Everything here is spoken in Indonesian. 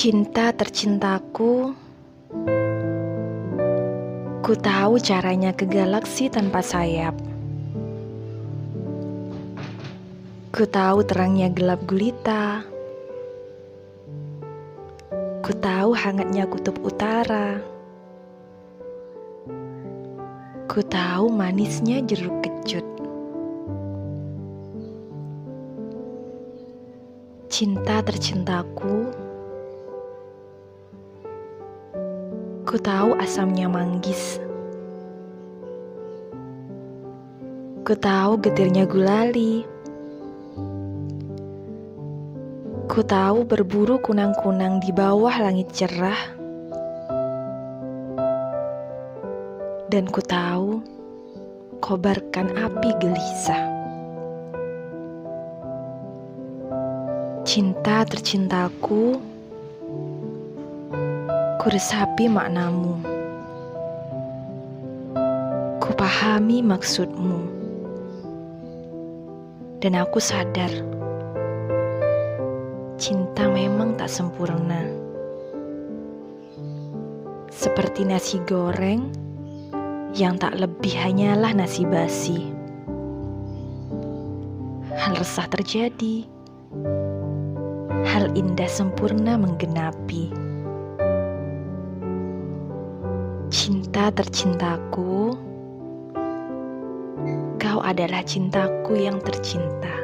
Cinta tercintaku, ku tahu caranya ke galaksi tanpa sayap. Ku tahu terangnya gelap gulita. Ku tahu hangatnya kutub utara. Ku tahu manisnya jeruk kecut. Cinta tercintaku, ku tahu asamnya manggis. Ku tahu getirnya gulali. Ku tahu berburu kunang-kunang di bawah langit cerah. Dan ku tahu kobarkan api gelisah. Cinta tercintaku, ku resapi maknamu. Ku pahami maksudmu. Dan aku sadar, cinta memang tak sempurna. Seperti nasi goreng yang tak lebih hanyalah nasi basi. Hal resah terjadi, hal indah sempurna menggenapi. Cinta tercintaku, kau adalah cintaku yang tercinta.